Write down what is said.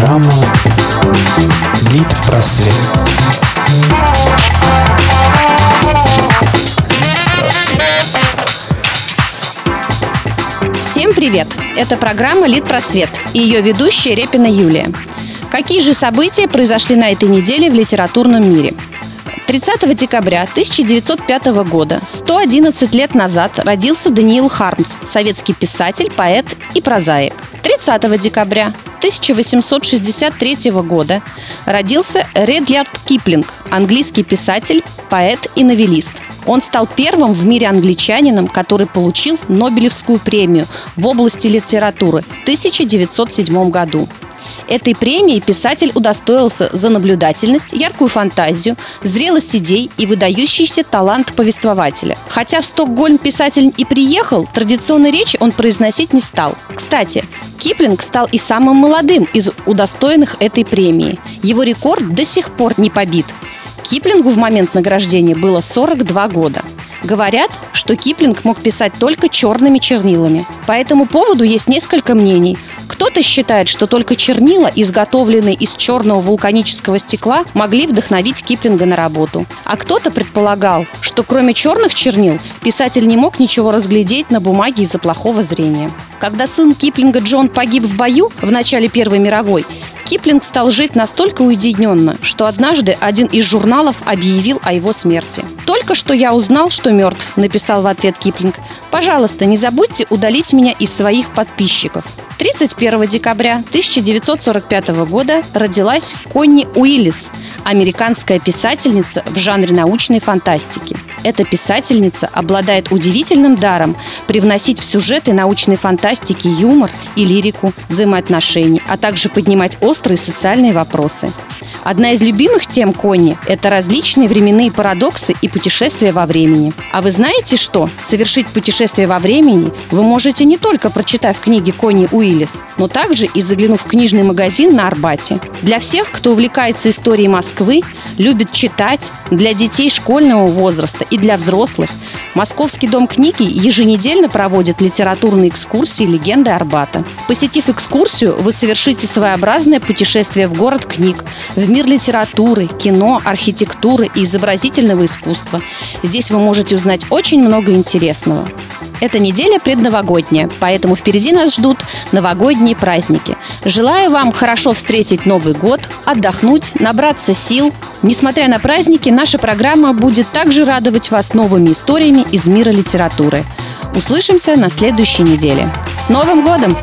Программа «Лид-просвет». Всем привет! Это программа «Лид Просвет» и ее ведущая Репина Юлия. Какие же события произошли на этой неделе в литературном мире? 30 декабря 1905 года, 111 лет назад, родился Даниил Хармс, советский писатель, поэт и прозаик. 30 декабря 1863 года родился Редлярд Киплинг, английский писатель, поэт и новелист. Он стал первым в мире англичанином, который получил Нобелевскую премию в области литературы в 1907 году. Этой премией писатель удостоился за наблюдательность, яркую фантазию, зрелость идей и выдающийся талант повествователя. Хотя в Стокгольм писатель и приехал, традиционной речи он произносить не стал. Кстати, Киплинг стал и самым молодым из удостоенных этой премии. Его рекорд до сих пор не побит. Киплингу в момент награждения было 42 года. Говорят, что Киплинг мог писать только черными чернилами. По этому поводу есть несколько мнений. Кто-то считает, что только чернила, изготовленные из черного вулканического стекла, могли вдохновить Киплинга на работу. А кто-то предполагал, что кроме черных чернил писатель не мог ничего разглядеть на бумаге из-за плохого зрения. Когда сын Киплинга Джон погиб в бою в начале Первой мировой, Киплинг стал жить настолько уединенно, что однажды один из журналов объявил о его смерти. «Только что я узнал, что мертв», — написал в ответ Киплинг. «Пожалуйста, не забудьте удалить меня из своих подписчиков». 31 декабря 1945 года родилась Конни Уиллис, американская писательница в жанре научной фантастики. Эта писательница обладает удивительным даром привносить в сюжеты научной фантастики юмор и лирику взаимоотношений, а также поднимать острые социальные вопросы. Одна из любимых тем Конни – это различные временные парадоксы и путешествия во времени. А вы знаете что? Совершить путешествие во времени вы можете не только прочитав книги Конни Уиллис, но также и заглянув в книжный магазин на Арбате. Для всех, кто увлекается историей Москвы, любит читать, для детей школьного возраста и для взрослых, Московский дом книги еженедельно проводит литературные экскурсии «Легенды Арбата». Посетив экскурсию, вы совершите своеобразное путешествие в город книг, в мир литературы, кино, архитектуры и изобразительного искусства. Здесь вы можете узнать очень много интересного. Эта неделя предновогодняя, поэтому впереди нас ждут новогодние праздники. Желаю вам хорошо встретить Новый год, отдохнуть, набраться сил. Несмотря на праздники, наша программа будет также радовать вас новыми историями из мира литературы. Услышимся на следующей неделе. С Новым годом!